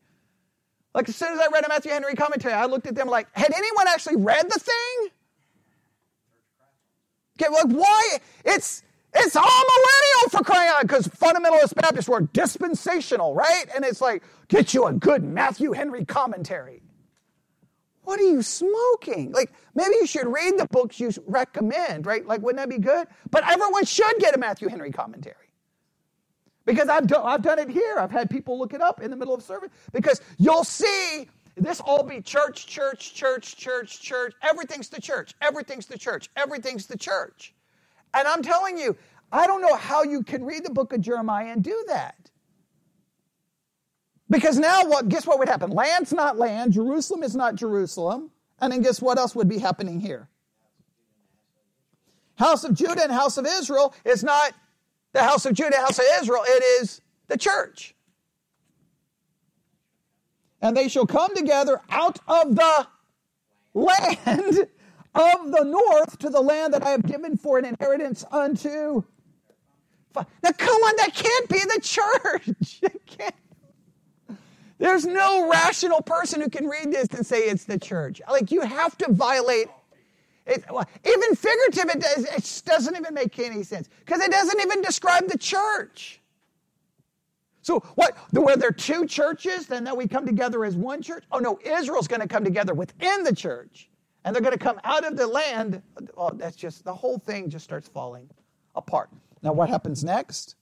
[SPEAKER 1] Like as soon as I read a Matthew Henry commentary, I looked at them like, had anyone actually read the thing? Okay, like why? It's it's amillennial for crying out because fundamentalist Baptists were dispensational, right? And it's like, get you a good Matthew Henry commentary. What are you smoking? Like, maybe you should read the books you recommend, right? Like, wouldn't that be good? But everyone should get a Matthew Henry commentary. Because I've, do, I've done it here. I've had people look it up in the middle of service. Because you'll see this all be church, church, church, church, church. Everything's the church. Everything's the church. Everything's the church. And I'm telling you, I don't know how you can read the book of Jeremiah and do that. Because now what guess what would happen? Land's not land, Jerusalem is not Jerusalem. And then guess what else would be happening here? House of Judah and house of Israel is not the house of Judah, house of Israel, it is the church. And they shall come together out of the land of the north to the land that I have given for an inheritance unto. Now, come on, that can't be the church. There's no rational person who can read this and say it's the church. Like, you have to violate it, well, even figurative, it, does, it doesn't even make any sense because it doesn't even describe the church. So, what? Were there two churches? Then that we come together as one church? Oh no, Israel's going to come together within the church and they're going to come out of the land. Oh, that's just, the whole thing just starts falling apart. Now, what happens next?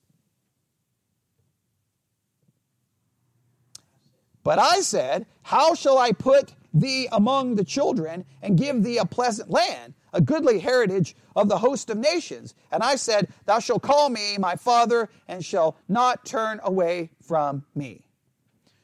[SPEAKER 1] But I said, How shall I put thee among the children and give thee a pleasant land, a goodly heritage of the host of nations? And I said, Thou shalt call me my father and shall not turn away from me.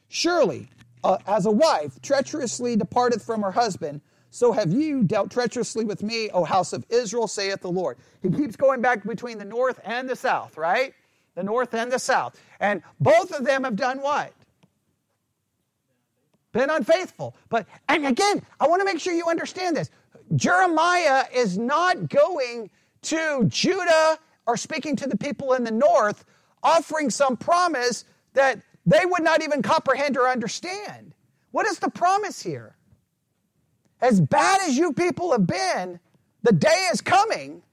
[SPEAKER 1] Surely, uh, as a wife treacherously departeth from her husband, so have you dealt treacherously with me, O house of Israel, saith the Lord. He keeps going back between the north and the south, right? The north and the south. And both of them have done what? Been unfaithful. But, and again, I want to make sure you understand this. Jeremiah is not going to Judah or speaking to the people in the north, offering some promise that they would not even comprehend or understand. What is the promise here? As bad as you people have been, the day is coming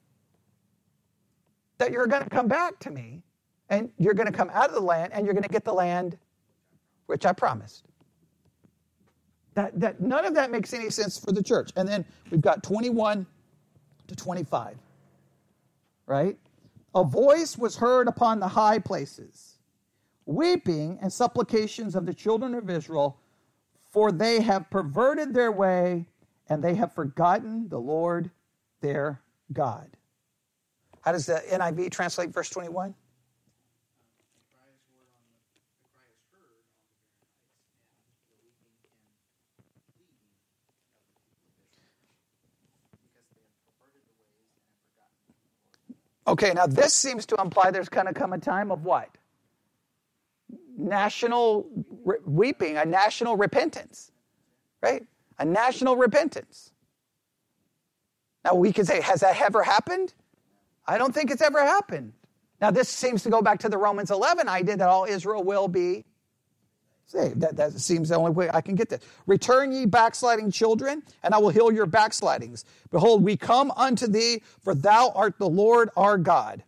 [SPEAKER 1] that you're going to come back to me and you're going to come out of the land and you're going to get the land which I promised. That, that none of that makes any sense for the church. And then we've got 21 to 25. Right? A voice was heard upon the high places. weeping and supplications of the children of Israel, for they have perverted their way and they have forgotten the Lord their God. How does the NIV translate verse 21? Okay, now this seems to imply there's going to come a time of what? National re- weeping, a national repentance, right? A national repentance. Now we can say, has that ever happened? I don't think it's ever happened. Now this seems to go back to the Romans 11 idea that all Israel will be saved. That, that seems the only way I can get this. Return ye backsliding children, and I will heal your backslidings. Behold, we come unto thee, for thou art the Lord our God.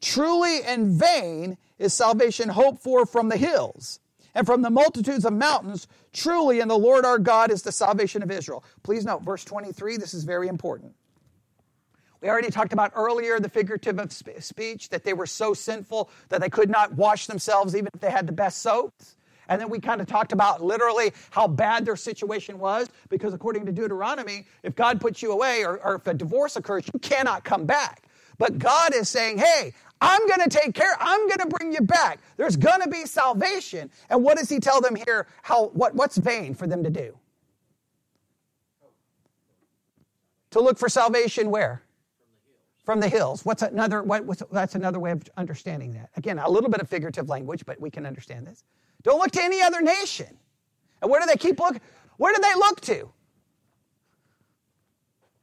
[SPEAKER 1] Truly in vain is salvation hoped for from the hills and from the multitudes of mountains. Truly in the Lord our God is the salvation of Israel. Please note, verse 23, this is very important. We already talked about earlier the figurative of speech, that they were so sinful that they could not wash themselves even if they had the best soaps. And then we kind of talked about literally how bad their situation was, because according to Deuteronomy, if God puts you away or, or if a divorce occurs, you cannot come back. But God is saying, hey, I'm going to take care. I'm going to bring you back. There's going to be salvation. And what does he tell them here? How, what, what's vain for them to do? To look for salvation where? From the hills. What's another, what, what's, that's another way of understanding that. Again, a little bit of figurative language, but we can understand this. Don't look to any other nation. And where do they keep looking? Where do they look to?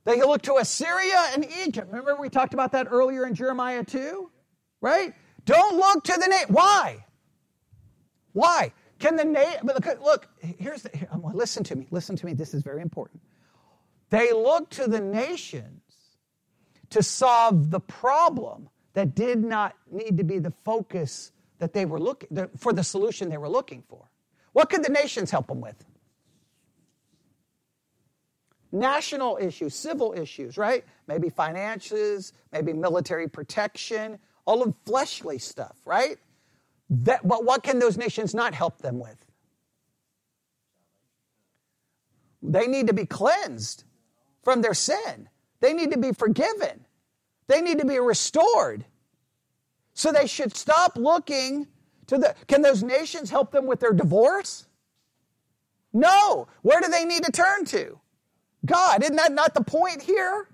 [SPEAKER 1] They look to Assyria and Egypt. Remember we talked about that earlier in Jeremiah 2? Right? Don't look to the name. Why? Why? Can the name look, look, here's the here, listen to me. Listen to me. This is very important. They look to the nations to solve the problem that did not need to be the focus that they were looking for the solution they were looking for. What could the nations help them with? National issues, civil issues, right? Maybe finances, maybe military protection, all of fleshly stuff, right? That, but what can those nations not help them with? They need to be cleansed from their sin. They need to be forgiven. They need to be restored. So they should stop looking to the. Can those nations help them with their divorce? No. Where do they need to turn to? God. Isn't that not the point here?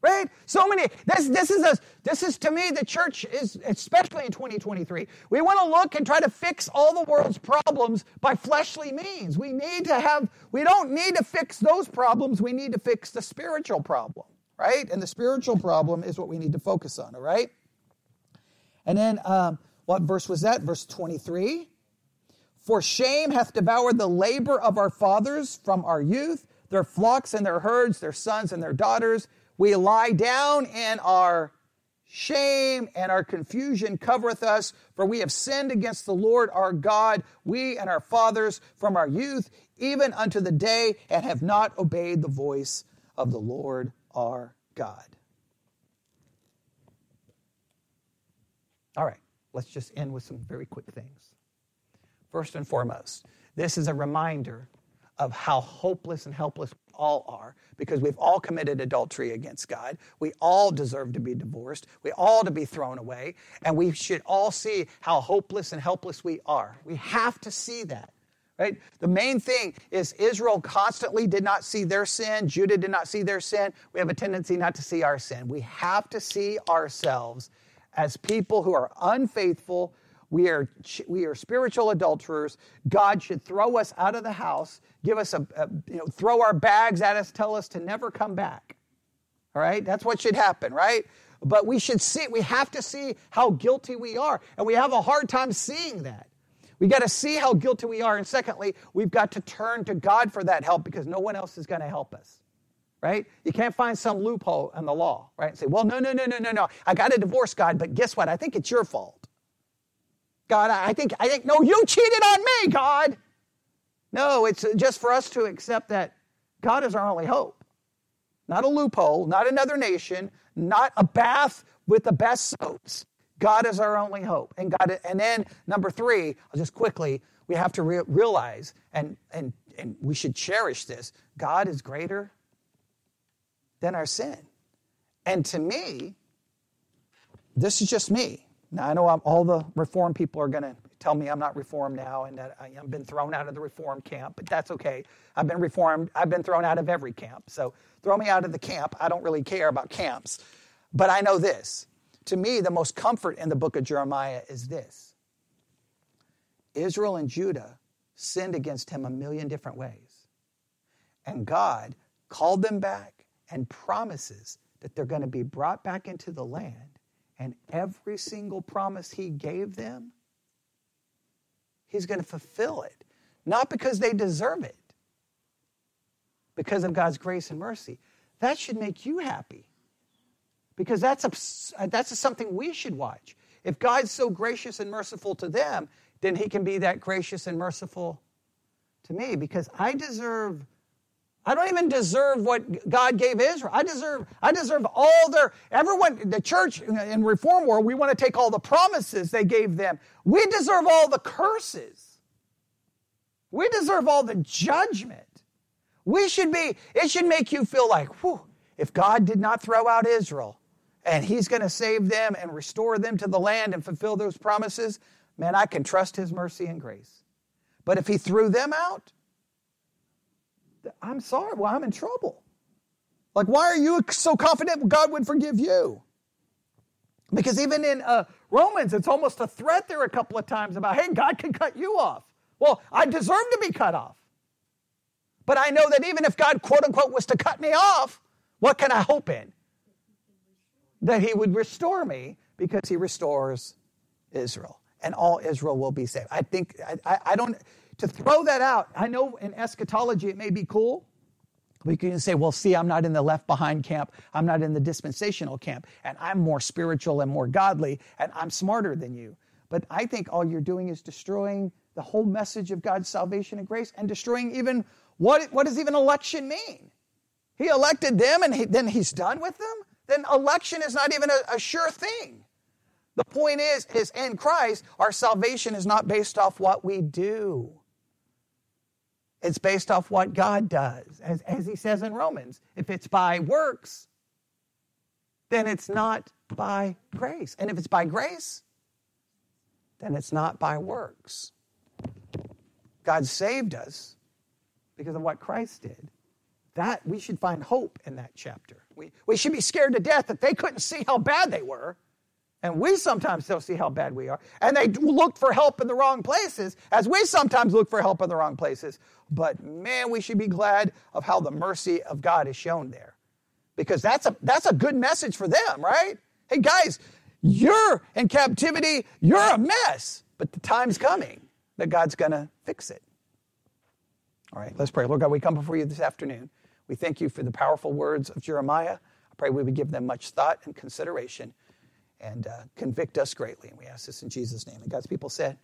[SPEAKER 1] Right? So many. This, this is a, this is to me the church is especially in 2023. We want to look and try to fix all the world's problems by fleshly means. We need to have. We don't need to fix those problems. We need to fix the spiritual problem. Right? And the spiritual problem is what we need to focus on. All right. And then, um, what verse was that? Verse 23. For shame hath devoured the labor of our fathers from our youth, their flocks and their herds, their sons and their daughters. We lie down in our shame and our confusion covereth us, for we have sinned against the Lord our God, we and our fathers from our youth, even unto the day, and have not obeyed the voice of the Lord our God. All right, let's just end with some very quick things. First and foremost, this is a reminder of how hopeless and helpless we all are because we've all committed adultery against God. We all deserve to be divorced. We all to be thrown away. And we should all see how hopeless and helpless we are. We have to see that. Right? The main thing is Israel constantly did not see their sin. Judah did not see their sin. We have a tendency not to see our sin. We have to see ourselves as people who are unfaithful. We are, we are spiritual adulterers. God should throw us out of the house, give us a, a, you know, throw our bags at us, tell us to never come back. All right? That's what should happen, right? But we should see, we have to see how guilty we are. And we have a hard time seeing that. We got to see how guilty we are. And secondly, we've got to turn to God for that help because no one else is going to help us right? You can't find some loophole in the law, right? And say, well, no, no, no, no, no, no. I got to divorce God, but guess what? I think it's your fault. God, I think, I think, no, you cheated on me, God. No, it's just for us to accept that God is our only hope. Not a loophole, not another nation, not a bath with the best soaps. God is our only hope. And God, and then number three, I'll just quickly, we have to re- realize, and, and, and we should cherish this God is greater than our sin. And to me, this is just me. Now, I know I'm, all the reform people are going to tell me I'm not reformed now and that I've been thrown out of the reform camp, but that's okay. I've been reformed. I've been thrown out of every camp. So throw me out of the camp. I don't really care about camps. But I know this. To me, the most comfort in the book of Jeremiah is this Israel and Judah sinned against him a million different ways. And God called them back and promises that they're going to be brought back into the land. And every single promise he gave them He's going to fulfill it. Not because they deserve it, because of God's grace and mercy. That should make you happy. Because that's, a, that's a something we should watch. If God's so gracious and merciful to them, then He can be that gracious and merciful to me because I deserve I don't even deserve what God gave Israel. I deserve, I deserve all their, everyone, the church in reform world, we want to take all the promises they gave them. We deserve all the curses. We deserve all the judgment. We should be, it should make you feel like, whew, if God did not throw out Israel and he's going to save them and restore them to the land and fulfill those promises, man, I can trust his mercy and grace. But if he threw them out, I'm sorry. Well, I'm in trouble. Like, why are you so confident God would forgive you? Because even in uh, Romans, it's almost a threat there a couple of times about, hey, God can cut you off. Well, I deserve to be cut off. But I know that even if God, quote unquote, was to cut me off, what can I hope in? That He would restore me because He restores Israel and all Israel will be saved. I think, I, I, I don't, to throw that out, I know in eschatology it may be cool. We can say, well, see, I'm not in the left behind camp. I'm not in the dispensational camp. And I'm more spiritual and more godly, and I'm smarter than you. But I think all you're doing is destroying the whole message of God's salvation and grace and destroying even what, what does even election mean? He elected them and he, then he's done with them? Then election is not even a, a sure thing. The point is, is in Christ, our salvation is not based off what we do. It's based off what God does. As, as he says in Romans, if it's by works, then it's not by grace. And if it's by grace, then it's not by works. God saved us because of what Christ did. That we should find hope in that chapter. We, we should be scared to death that they couldn't see how bad they were and we sometimes don't see how bad we are. And they look for help in the wrong places, as we sometimes look for help in the wrong places. But man, we should be glad of how the mercy of God is shown there. Because that's a, that's a good message for them, right? Hey, guys, you're in captivity, you're a mess, but the time's coming that God's going to fix it. All right, let's pray. Lord God, we come before you this afternoon. We thank you for the powerful words of Jeremiah. I pray we would give them much thought and consideration and uh, convict us greatly. And we ask this in Jesus' name. And God's people said,